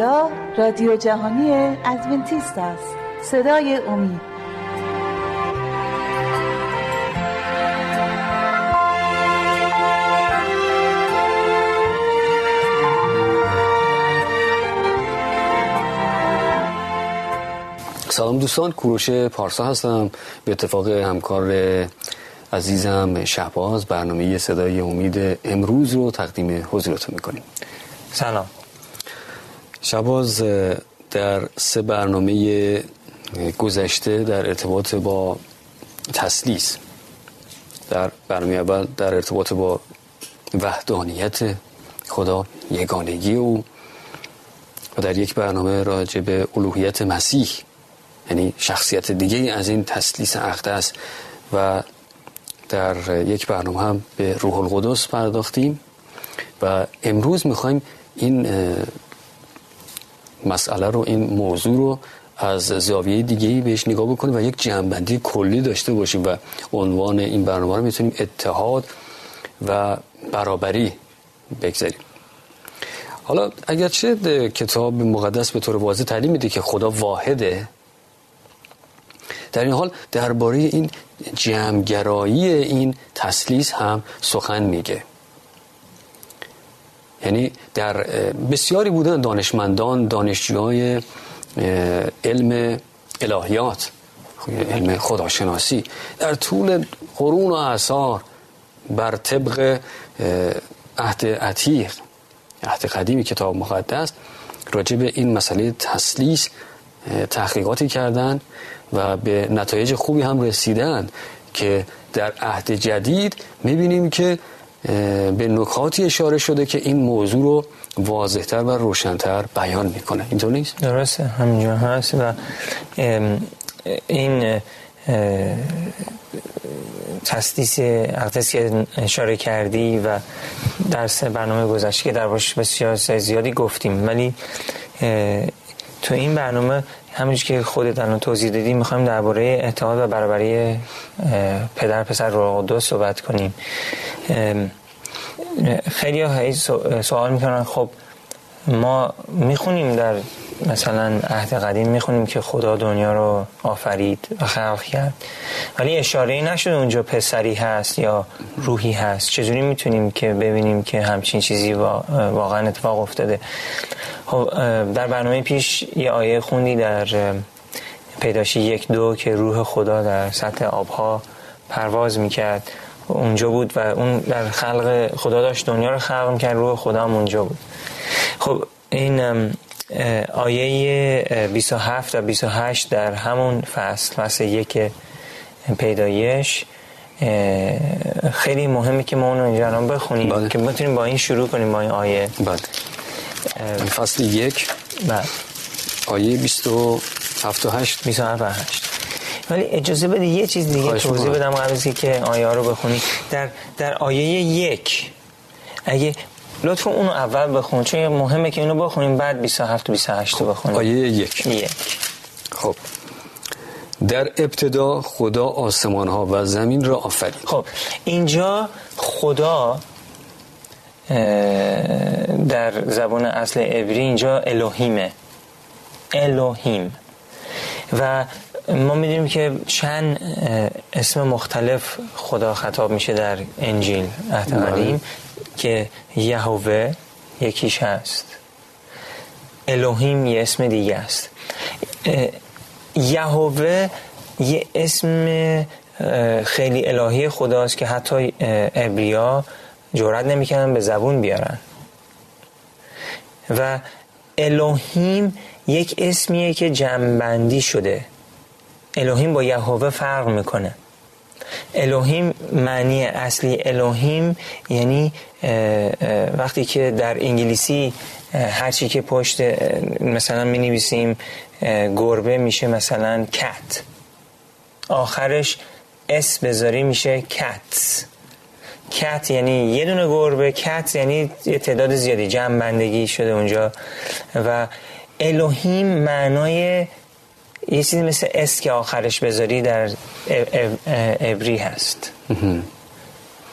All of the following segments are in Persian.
اینجا رادیو جهانی ادونتیست است. صدای امید. سلام دوستان کوروش پارسا هستم. به اتفاق همکار عزیزم شهباز برنامه صدای امید امروز رو تقدیم حضورتون می‌کنیم. سلام. شباز در سه برنامه گذشته در ارتباط با تسلیس در برنامه اول در ارتباط با وحدانیت خدا یگانگی او و در یک برنامه راجع به الوهیت مسیح یعنی شخصیت دیگه از این تسلیس اقدس و در یک برنامه هم به روح القدس پرداختیم و امروز می‌خوایم این مسئله رو این موضوع رو از زاویه دیگه بهش نگاه بکنیم و یک جنبندی کلی داشته باشیم و عنوان این برنامه رو می‌تونیم اتحاد و برابری بگذاریم. حالا اگرچه کتاب مقدس به طور واضح تعلیم میده که خدا واحده در این حال درباره این جمعگرایی این تسلیس هم سخن میگه. یعنی در بسیاری بودن دانشمندان دانشجوهای علم الهیات علم خداشناسی در طول قرون و بر طبق عهد عتیق عهد قدیم کتاب مقدس راجع به این مسئله تسلیس تحقیقاتی کردن و به نتایج خوبی هم رسیدن که در عهد جدید می‌بینیم که به نکاتی اشاره شده که این موضوع رو واضحتر و روشنتر بیان می‌کنه. اینطور نیست؟ درسته همینجا هست و این تسلیس اقدس که اشاره کردی و درس برنامه گذشته که در باش بسیار زیادی گفتیم. ولی تو این برنامه همونجور که خودت الان توضیح دادی می‌خوایم درباره اتحاد و برابری پدر پسر روح قدس صحبت کنیم. خیلی ها سوال می‌کنن خب ما می‌خونیم در مثلا عهد قدیم می‌خونیم که خدا دنیا رو آفرید و خلق کرد. ولی اشاره نشده اونجا پسری هست یا روحی هست. چجوری می‌تونیم که ببینیم که همچین چیزی واقعا اتفاق افتاده؟ خب در برنامه پیش یه آیه خوندی در پیداشی یک دو که روح خدا در سطح آبها پرواز می‌کرد. اونجا بود و اون در خلق خدا داشت دنیا رو خلق می‌کرد روح خدا هم اونجا بود. خب این آیه 27 و 28 در همون فصل فصل یک پیدایش خیلی مهمه که ما اونو اینجا بخونیم بله. که بتونیم با این شروع کنیم با این آیه. بله. فصل یک. بله. آیه 27 و 8 27 و 8 ولی اجازه بده یه چیز دیگه توضیح بدم قبل که آیه رو بخونی. در در آیه یک اگه لطفا اونو اول بخون چون مهمه که اینو بخونیم بعد 27 و 28 رو بخونیم. آیه یک. یک. خب. در ابتدا خدا آسمان ها و زمین را آفرید. خب اینجا خدا در زبان اصل عبری اینجا الوهیمه الوهیم و ما می‌دونیم که چند اسم مختلف خدا خطاب میشه در انجیل عهد بله. قدیم که یهوه یکیش هست. الوهیم یه اسم دیگه است. یهوه یه اسم خیلی الهی خداست که حتی ابریا جرات نمی‌کنن به زبون بیارن. و الوهیم یک اسمیه که جمعبندی شده. الوهیم با یهوه فرق می‌کنه. الوهیم معنی اصلی الوهیم یعنی وقتی که در انگلیسی هرچی که پشت مثلا می نویسیم گربه میشه مثلا cat آخرش s بذاری میشه cats cat یعنی یه دونه گربه cats یعنی یه تعداد زیادی. جمع بندگی شده اونجا. و الوهیم معنای یه چیزی مثل s که آخرش بذاری در عبری هست.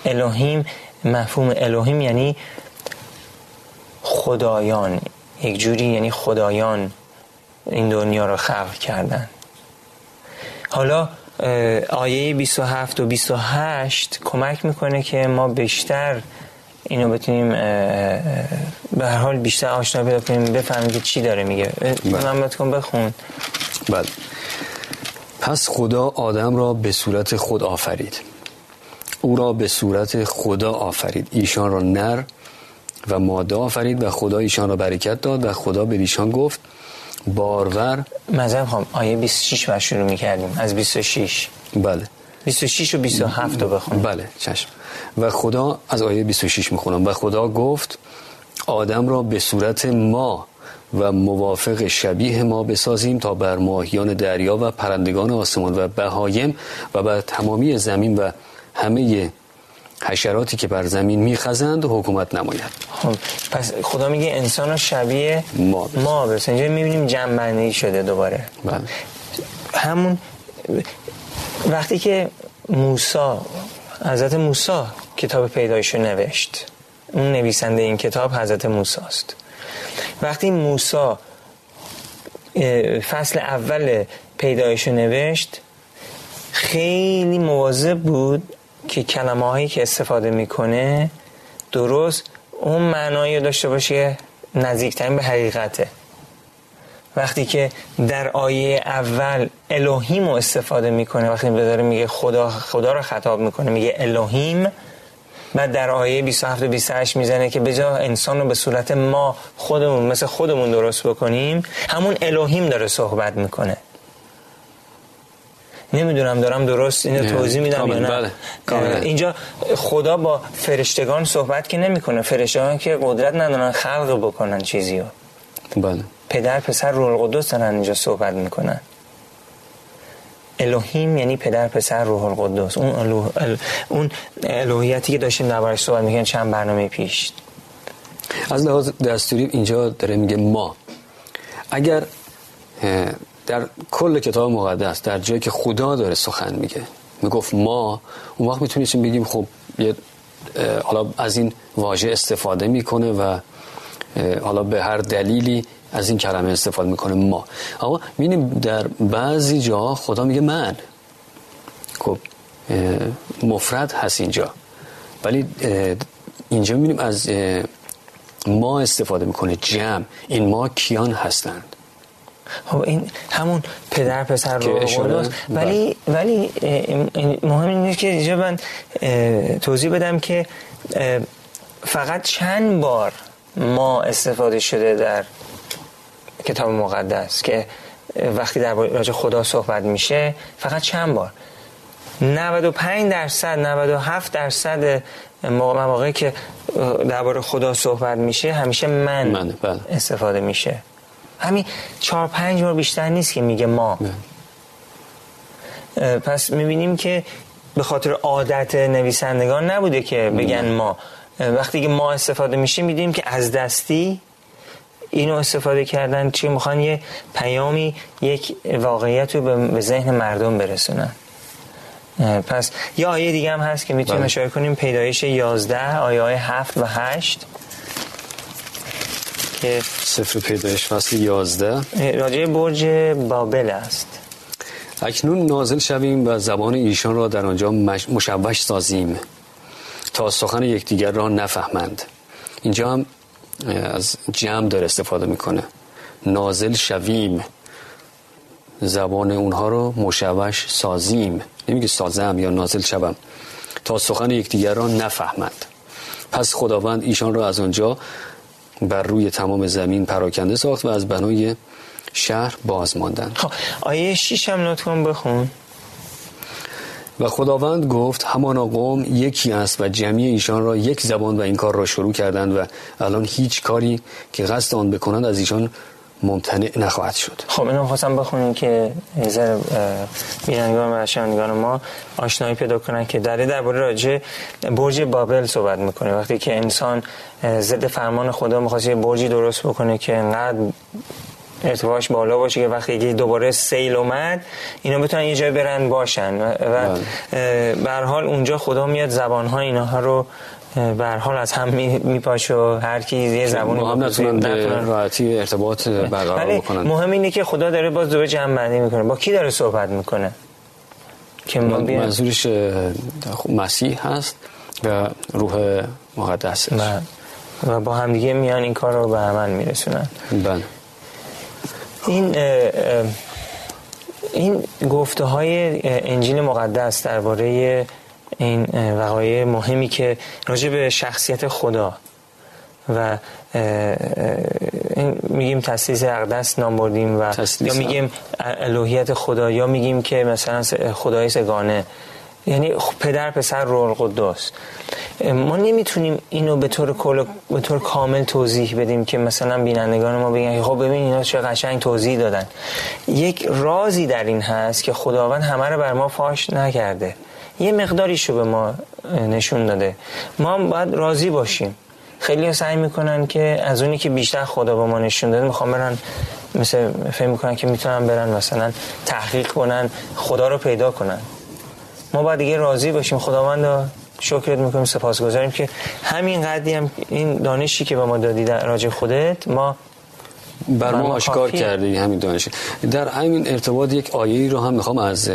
الوهیم مفهوم الوهیم یعنی خدایان. یک جوری یعنی خدایان این دنیا رو خلق کردن. حالا آیه 27 و 28 کمک می‌کنه که ما بیشتر اینو بتونیم به هر حال بیشتر آشنا پیدا کنیم بفهمیم که چی داره میگه. محمد کن بخون. بله. پس خدا آدم را به صورت خود آفرید. او را به صورت خدا آفرید. ایشان را نر و ماده آفرید و خدا ایشان را برکت داد و خدا به ایشان گفت بارور مذهب خواهم آیه 26 بر شروع می‌کردیم. از 26 بله. 26 و 27 رو بخون بله چشم. و خدا از آیه 26 می‌خونم. و خدا گفت آدم را به صورت ما و موافق شبیه ما بسازیم تا بر ماهیان دریا و پرندگان آسمان و بهایم و بر تمامی زمین و همه حشراتی که بر زمین میخزند حکومت نماید. خب پس خدا میگه انسان رو شبیه ما بس. ما بس اینجا می‌بینیم جنبندی شده دوباره. بله. همون وقتی که موسا حضرت موسا کتاب پیدایش رو نوشت اون نویسنده این کتاب حضرت موسی است وقتی موسا فصل اول پیدایش رو نوشت خیلی مواظب بود که کلمه هایی که استفاده می‌کنه درست اون معنایی داشته باشه نزدیکترین به حقیقته. وقتی که در آیه اول الوهیم رو استفاده می‌کنه وقتی داره میگه خدا خدا رو خطاب می‌کنه میگه الوهیم بعد در آیه 27 و 28 می‌زنه که به جای انسان رو به صورت ما خودمون مثل خودمون درست بکنیم همون الوهیم داره صحبت می‌کنه. نمی‌دونم دارم درست اینو توضیح میدم یا نه. بله. اینجا خدا با فرشتگان صحبت که نمی‌کنه. فرشتگان که قدرت ندارن خلق بکنن چیزی رو بله. پدر پسر روح القدس دارن اینجا صحبت می‌کنن. الوهیم یعنی پدر پسر روح القدس. اون الوه... ال... اون الوهیتی که داشتیم دربارش صحبت می‌کنن چند برنامه پیش. از لحاظ دستوری اینجا داره میگه ما. اگر در کل کتاب مقدس در جایی که خدا داره سخن میگه می‌گفت ما اون وقت می‌تونیم بگیم؟ خب یه حالا از این واژه استفاده می‌کنه و حالا به هر دلیلی از این کلمه استفاده می‌کنه ما. اما می‌بینیم در بعضی جا خدا میگه من. خب مفرد هست اینجا. ولی اینجا می‌بینیم از ما استفاده می‌کنه جمع. این ما کیان هستند. خب این همون پدر پسر رو ولی ولی مهم اینه که اینجا من توضیح بدم که فقط چند بار ما استفاده شده در کتاب مقدس که وقتی در راجع خدا صحبت میشه فقط چند بار. 95 درصد 97 درصد مواقعی که درباره خدا صحبت میشه همیشه من, من بله. استفاده میشه. همین چهار پنج بار بیشتر نیست که میگه ما. بله. پس می‌بینیم که به خاطر عادت نویسندگان نبوده که بگن ما. وقتی که ما استفاده میشه میدیم که از دستی اینو استفاده کردن چی؟ می‌خوان یه پیامی یک واقعیت رو به ذهن مردم برسونن. پس یه آیه دیگه هم هست که می‌تونیم بله. اشاره کنیم. پیدایش 11 آیه های 7 و 8 که سفر پیدایش فصل 11 راجع برج بابل است. اکنون نازل شویم و زبان ایشان را در آنجا مشوش سازیم. تا سخن یکدیگر را نفهمند. اینجا هم از جمع داره استفاده می‌کنه. نازل شویم. زبان اونها رو مشوش سازیم. نمیگه سازم یا نازل شوم. تا سخن یکدیگر را نفهمند. پس خداوند ایشان را از آنجا بر روی تمام زمین پراکنده ساخت و از بنای شهر باز ماندن خب آیه شیش هم لطفا بخون. و خداوند گفت همانا قوم یکی است و جمعی ایشان را یک زبان و این کار را شروع کردند و الان هیچ کاری که قصد آن بکنند از ایشان ممتنع نخواهد شد. خب اینو خواستم بخونیم که نظر بینندگان و شنوندگان ما آشنایی پیدا کنن که در درباره راجع برج بابل صحبت می‌کنه. وقتی که انسان ضد فرمان خدا می‌خواست برجی درست بکنه که انقدر ارتفاعش بالا باشه که وقتی دوباره سیل اومد اینا بتونن یه جای برن باشن. و بله. به حال اونجا خدا میاد زبانها اینها رو به حال از هم میپاشه و هر کی یه زبونی هم نتونن راحتی ارتباط برقرار بکنن. مهم اینه که خدا داره باز دوباره جمع بندی می‌کنه. با کی داره صحبت می‌کنه؟ که منظورش مسیح هست و روح مقدس و, و با همدیگه میان این کار رو به عمل میرسونن. بله. این این گفته های انجیل مقدس درباره این وقایع مهمی که راجع به شخصیت خدا و میگیم تسلیس اقدس نام بردیم و یا میگیم الوهیت خدا یا میگیم که مثلا خدای سگانه. یعنی پدر پسر روح القدس ما نمی‌تونیم اینو به طور کل به طور کامل توضیح بدیم که مثلا بینندگان ما بگن خب ببین اینا چه قشنگ توضیح دادن. یک رازی در این هست که خداوند همه رو بر ما فاش نکرده. یه مقداریشو به ما نشون داده. ما باید راضی باشیم. خیلی سعی می‌کنن که از اونی که بیشتر خدا به ما نشون داده می‌خوام برن مثل فهم می‌کنن که می‌تونن برن مثلا تحقیق کنن خدا رو پیدا کنن. ما باید دیگه راضی باشیم. خداوند شکرت می‌کنیم سپاسگزاریم که همین قدری هم این دانشی که به ما دادی در راجع خودت ما بر ما آشکار کرده همین دانش در همین ارتباط یک آیه رو هم می‌خوام از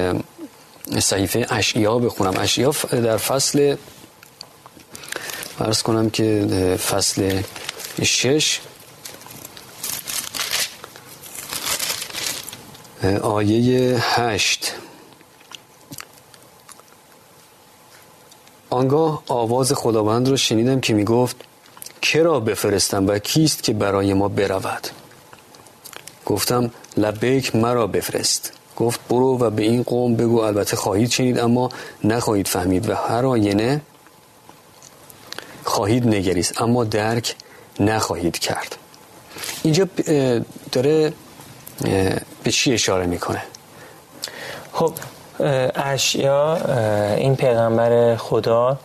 صحیفه اشعیا بخونم. اشعیا در فصل فرض کنم که فصل شش آیه هشت. آنگاه آواز خداوند را شنیدم که می گفت کرا بفرستم و کیست که برای ما برود؟ گفتم لبیک مرا بفرست. گفت برو و به این قوم بگو البته خواهید شنید اما نخواهید فهمید و هر آینه خواهید نگریست اما درک نخواهید کرد. اینجا داره به چی اشاره می‌کنه؟ خب اشیا این پیغمبر خدا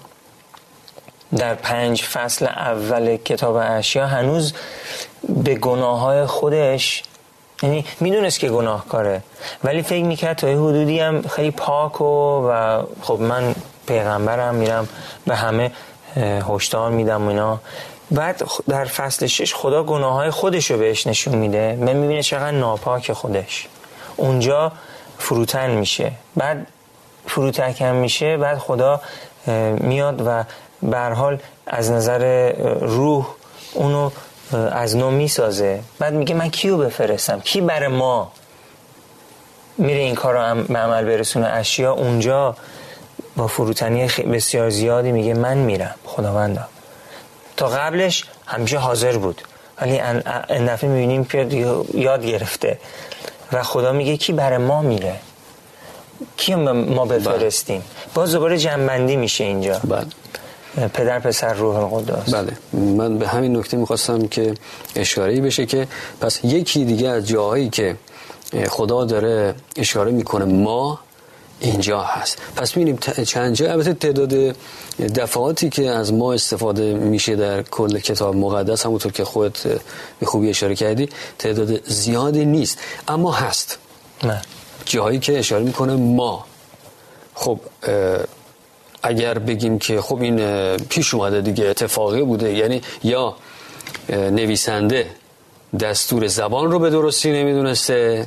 در پنج فصل اول کتاب اشیا هنوز به گناه های خودش یعنی می‌دونست که گناهکاره ولی فکر می‌کرد تا یه حدودی هم خیلی پاک و, و خب من پیغمبرم میرم به همه هشدار میدم اینا. بعد در فصل شش خدا گناه های خودش رو بهش نشون میده من می‌بینه چقدر ناپاک خودش. اونجا فروتن میشه. بعد فروتکم میشه بعد خدا میاد و به حال از نظر روح اونو از نو می‌سازه. بعد میگه من کیو بفرستم؟ کی بر ما میره این کار رو به عمل برسونه؟ اشیا اونجا با فروتنی بسیار زیادی میگه من میرم. خداوندا. تا قبلش همیشه حاضر بود. ولی این دفعه می‌بینیم که یاد گرفته. و خدا میگه کی بر ما میره؟ کی ما بفرستیم؟ باز دوباره جنبندی میشه اینجا. بله. پدر پسر روح القدس. بله. من به همین نکته می‌خواستم که اشاره بشه که پس یکی دیگه از جاهایی که خدا داره اشاره می‌کنه ما اینجا هست. پس می‌بینیم چند جا. البته تعداد دفعاتی که از ما استفاده میشه در کل کتاب مقدس همونطور که خودت به خوبی اشاره کردی تعداد زیادی نیست. اما هست. نه. جاهایی که اشاره می‌کنه ما. خب اگر بگیم که خب این پیش اومده دیگه اتفاقی بوده یعنی یا نویسنده دستور زبان رو به درستی نمی‌دونسته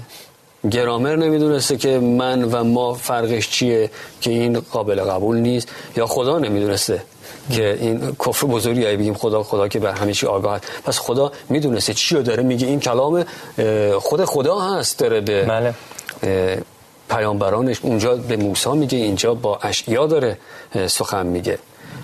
گرامر نمی‌دونسته که من و ما فرقش چیه که این قابل قبول نیست یا خدا نمی‌دونسته که این کفر بزرگی بگیم خدا خدا که بر همه چی آگاه پس خدا می‌دونسته چی رو داره میگه. این کلام خود خدا هست داره به بله. پیامبرانش. اونجا به موسی میگه اینجا با اشعیا داره سخن میگه.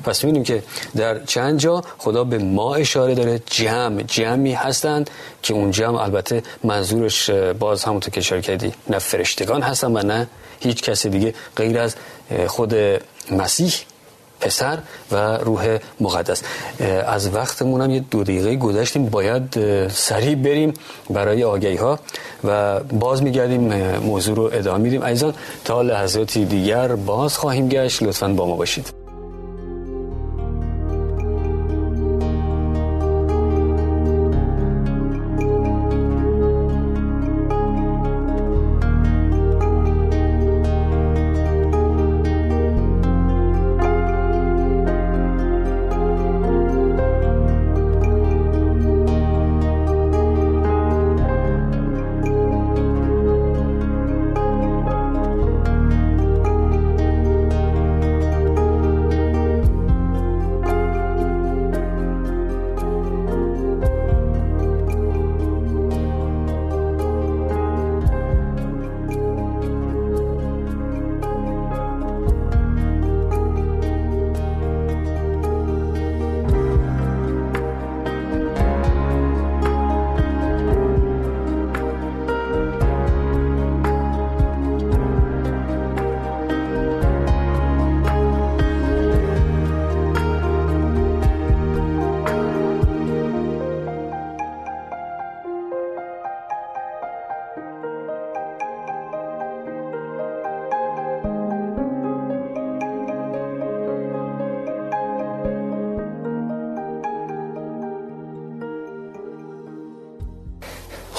پس می‌بینیم که در چند جا خدا به ما اشاره داره جمع جمعی هستند که اون جمع البته منظورش باز همونطور که اشاره کردی نه فرشتگان هستن و نه هیچ کسی دیگه غیر از خود مسیح پسر و روح مقدس. از وقتمون هم یه دو دقیقه گذشتیم باید سریع بریم برای آگهی ها و باز میگردیم موضوع رو ادامه میدیم. ایزان تا لحظاتی دیگر باز خواهیم گشت. لطفا با ما باشید.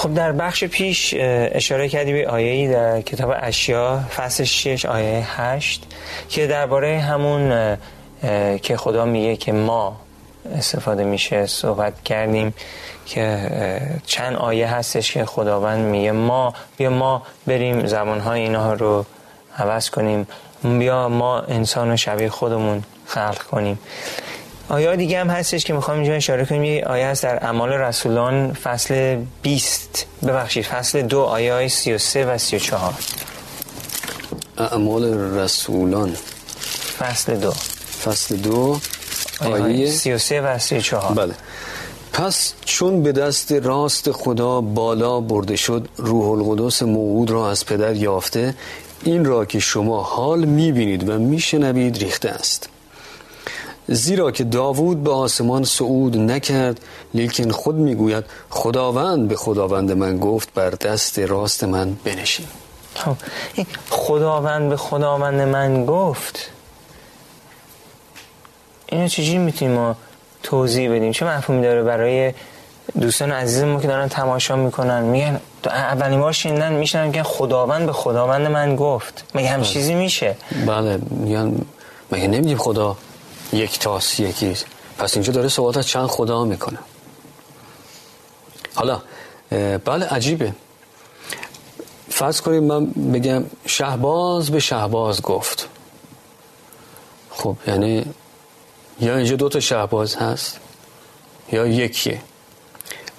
خب در بخش پیش اشاره کردی به آیه‌ای در کتاب اشیا فصل 6 آیه 8 که درباره همون که خدا میگه که ما استفاده میشه صحبت کردیم که چند آیه هستش که خداوند میگه ما بیا ما بریم زبانهای اینها رو عوض کنیم بیا ما انسان و شبیه خودمون خلق کنیم. آیه دیگه هم هستش که می‌خوام اینجا اشاره کنیم؟ یه آیه هست در اعمال رسولان فصل 20 ببخشید فصل دو آیه های 33 و 34 اعمال رسولان. فصل دو. فصل دو آیه 33 و 34 بله. پس چون به دست راست خدا بالا برده شد روح القدس موعود را از پدر یافته این را که شما حال می‌بینید و میشنوید ریخته است. زیرا که داوود به آسمان صعود نکرد لیکن خود می‌گوید خداوند به خداوند من گفت بر دست راست من بنشین. خب، خداوند به خداوند من گفت اینو چجوری می‌تونیم ما توضیح بدیم؟ چه مفهومی داره برای دوستان عزیز ما که دارن تماشا می‌کنن؟ میگن اولین بار شنیدن میشنن که خداوند به خداوند من گفت مگه هم بله. چیزی میشه؟ بله میگن مگه نمیگیم خدا یک تاس یکی پس اینجا داره صحبت از چند خدا می‌کنه. حالا بله عجیبه. فرض کنیم من بگم شهباز به شهباز گفت. خب یعنی یا اینجا دو تا شهباز هست یا یکیه.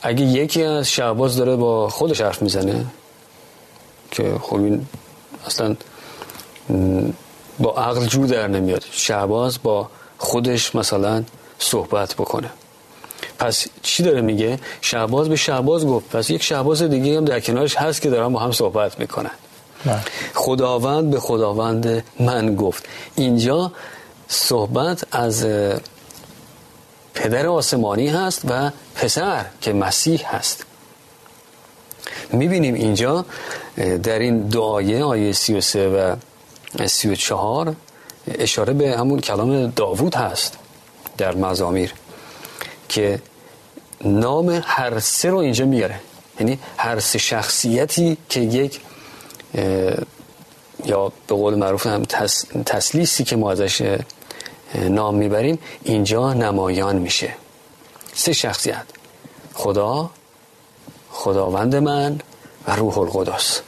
اگه یکی از شهباز داره با خودش حرف می‌زنه که خب این اصلا با عقل جور در نمیاد. شهباز با خودش مثلا صحبت بکنه. پس چی داره میگه؟ شهباز به شهباز گفت. پس یک شهباز دیگه هم در کنارش هست که دارن با هم صحبت می‌کنن. خداوند به خداوند من گفت. اینجا صحبت از پدر آسمانی هست و پسر که مسیح هست. می‌بینیم اینجا در این دو آیه آیه 33 و 34 اشاره به همون کلام داوود هست در مزامیر که نام هر سه رو اینجا میاره. یعنی هر سه شخصیتی که یک یا به قول معروف هم تسلیسی که ما ازش نام می‌بریم اینجا نمایان میشه. سه شخصیت خدا خداوند من و روح القدس.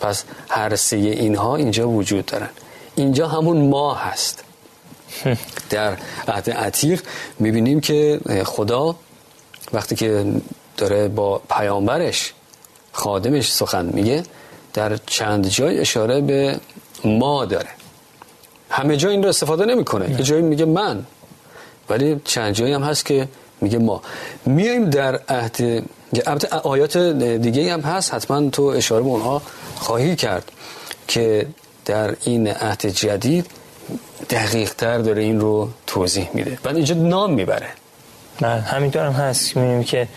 پس هر سه اینها اینجا وجود دارن. اینجا همون ما هست. در عهد عتیق می‌بینیم که خدا وقتی که داره با پیامبرش خادمش سخن میگه در چند جای اشاره به ما داره. همه جا این رو استفاده نمی‌کنه. یه جایی میگه من. ولی چند جایی هم هست که میگه ما. میایم در عهد آیات دیگه هم هست. حتما تو اشاره به اونها خواهی کرد که در این عهد جدید دقیق تر داره این رو توضیح میده. بعد اینجا نام می‌بره. بله همینطور هم هست. می‌بینیم که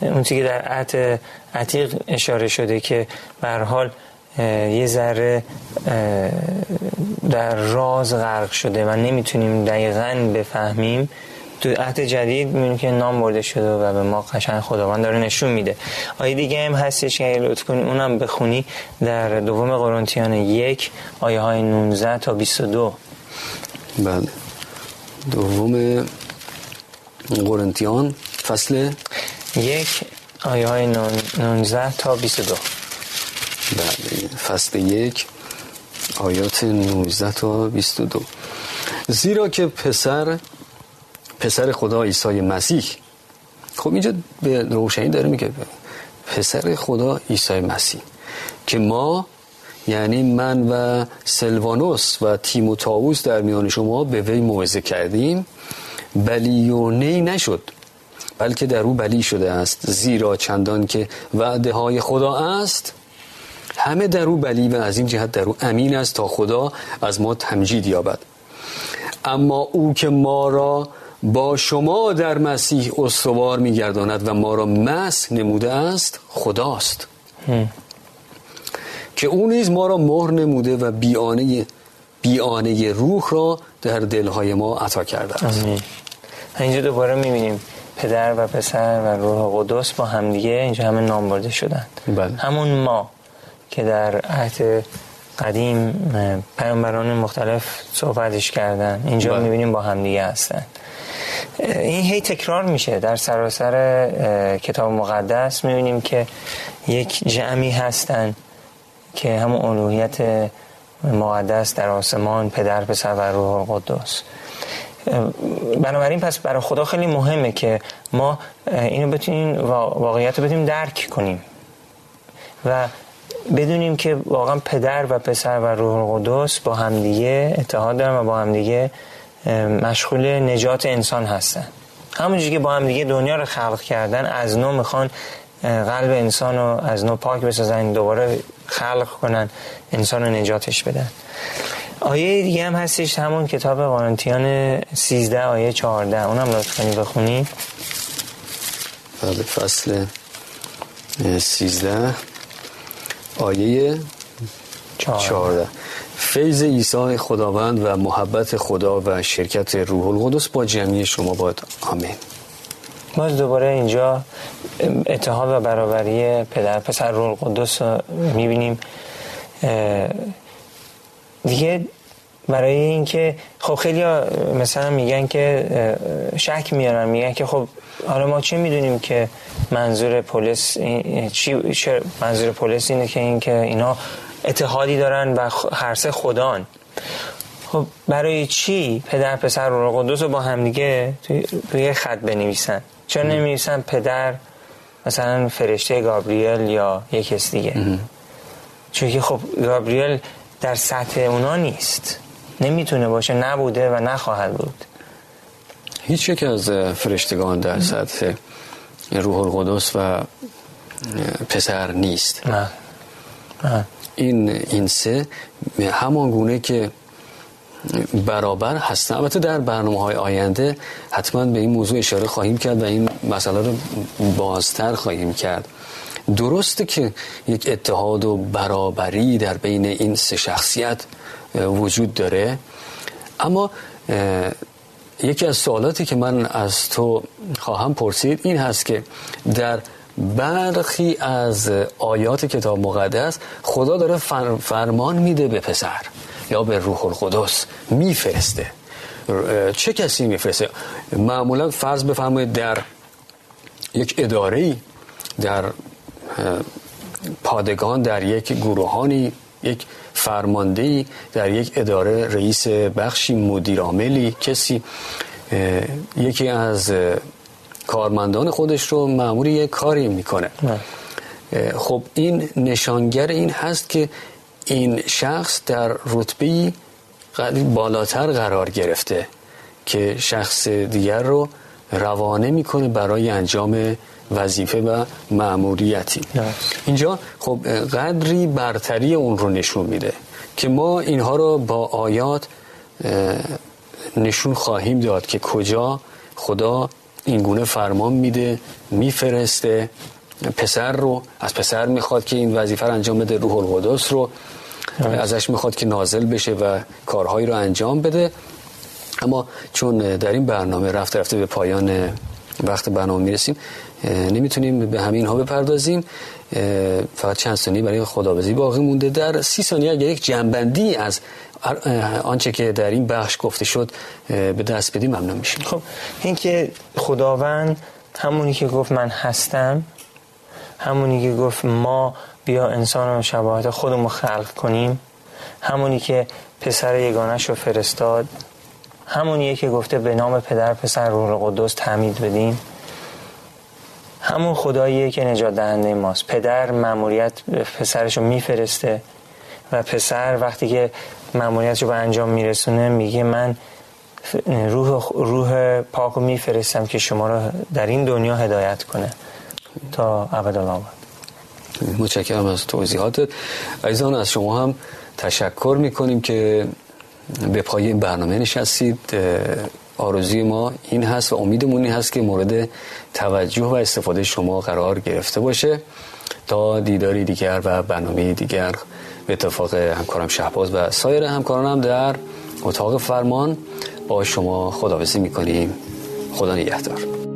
اون که در عهد عتیق اشاره شده که به حال یه ذره در راز غرق شده و نمی‌تونیم دقیقا بفهمیم تو عهد جدید می‌بینیم که نام برده شده و به ما قشنگ خداوند داره نشون میده. آیه دیگه هم هستش که لطف کنی اونم بخونی در دوم قرنتیان یک آیه های 19 تا 22 بله. دوم قرنتیان فصل یک آیه های 19 تا 22 بله. فصل یک آیات 19 تا 22 زیرا که پسر پسر خدا عیسی مسیح. خب اینجا به روشنی داره میگه پسر خدا عیسی مسیح که ما یعنی من و سلوانوس و تیموتائوس در میان شما به وی موعظه کردیم بلیونه نشد بلکه در او بلی شده است زیرا چندان که وعده های خدا است همه در او بلی و از این جهت در او امین است تا خدا از ما تمجید یابد. اما او که ما را با شما در مسیح استوار میگرداند و ما را مس نموده است خداست. که او نیز ما را مهر نموده و بیانه بیانه روح را در دلهای ما عطا کرده است. اینجا دوباره می‌بینیم پدر و پسر و روح قدس با همدیگه اینجا همه نام برده شدن. بله. همون ما که در عهد قدیم پیامبران مختلف صحبتش کردن اینجا بله. می‌بینیم با همدیگه هستن. این هی تکرار میشه. در سراسر کتاب مقدس می‌بینیم که یک جمعی هستن که همون الوهیت مقدس در آسمان پدر پسر و روح القدس. بنابراین پس برای خدا خیلی مهمه که ما اینو بتونیم واقعیت رو بتونیم درک کنیم و بدونیم که واقعا پدر و پسر و روح القدس با همدیگه اتحاد دارن و با همدیگه مشغول نجات انسان هستن. همونجوری که با همدیگه دنیا رو خلق کردن از نو می‌خوان قلب انسان رو از نو پاک بسازن دوباره خلق کنن انسان رو نجاتش بدن. آیه دیگه هم هستش همون کتاب قرنتیان 13 آیه 14 اونم لطف کنی بخونی. بله فصل 13 آیه 14 فیض عیسی خداوند و محبت خدا و شرکت روح القدس با جمعی شما باد. آمین. باز دوباره اینجا اتحاد و برابری پدر پسر روح القدس رو می‌بینیم. دیگه برای اینکه خب خیلی مثلا میگن که شک میارن میگن که خب حالا ما چه می‌دونیم که منظور پلیس چی منظور پلیس اینه که این که اینا اتحادی دارن و هر سه خدان. خب برای چی پدر پسر رو قدوس رو با هم دیگه توی خط بنویسن؟ چرا نمیویسن پدر مثلا فرشته گابریل یا یک کس دیگه؟ چون که خب گابریل در سطح اونا نیست. نمی‌تونه باشه نبوده و نخواهد بود. هیچ یک از فرشتگان در سطح روح القدس و پسر نیست. نه. نه. این این سه همان گونه که برابر هستن. البته در برنامه های آینده حتما به این موضوع اشاره خواهیم کرد و این مسئله رو بازتر خواهیم کرد. درسته که یک اتحاد و برابری در بین این سه شخصیت وجود داره اما یکی از سوالاتی که من از تو خواهم پرسید این هست که در برخی از آیات کتاب مقدس خدا داره فرمان میده به پسر یا به روح القدس میفرسته. چه کسی میفرسته؟ معمولا فرض بفرمایید در یک اداره در پادگان در یک گروهانی یک فرماندهی در یک اداره رئیس بخشی مدیر عاملی کسی یکی از کارمندان خودش رو معمولی یک کاری می‌کنه. خب این نشانگر این هست که این شخص در رتبه بالاتر قرار گرفته که شخص دیگر رو روانه می‌کنه برای انجام وظیفه و مأموریتی. اینجا خب قدری برتری اون رو نشون میده که ما اینها رو با آیات نشون خواهیم داد که کجا خدا این گونه فرمان میده میفرسته. پسر رو از پسر می‌خواد که این وظیفه رو انجام بده روح القدس رو. ازش می‌خواد که نازل بشه و کارهایی رو انجام بده. اما چون در این برنامه رفته رفته به پایان وقت برنامه می‌رسیم نمی‌تونیم به همین ها بپردازیم. فقط چند ثانیه برای خدابزی باقی مونده. در سی ثانیه اگر یک جنبندی از آنچه که در این بخش گفته شد به دست بدیم ممنون میشیم. خب این که خداوند همونی که گفت من هستم همونی که گفت ما بیا انسان و شباهت خودمون خلق کنیم همونی که پسر یگانش رو فرستاد همونیه که گفته به نام پدر پسر روح قدس تعمید بدیم. همون خداییه که نجات دهنده ماست. پدر مأموریت پسرش رو میفرسته و پسر وقتی که مأموریتش به انجام میرسونه میگه من روح روح پاک میفرستم که شما رو در این دنیا هدایت کنه. تا ابدالآباد متشکرم از توضیحاتت. عزیزان از شما هم تشکر می‌کنیم که به پای این برنامه نشستید. آرزوی ما این هست و امیدمون این هست که مورد توجه و استفاده شما قرار گرفته باشه. تا دیداری دیگر و برنامه دیگر به اتفاق همکارم شهباز و سایر همکارانم در اتاق فرمان با شما خداحافظی می‌کنیم. خدا نگهدار.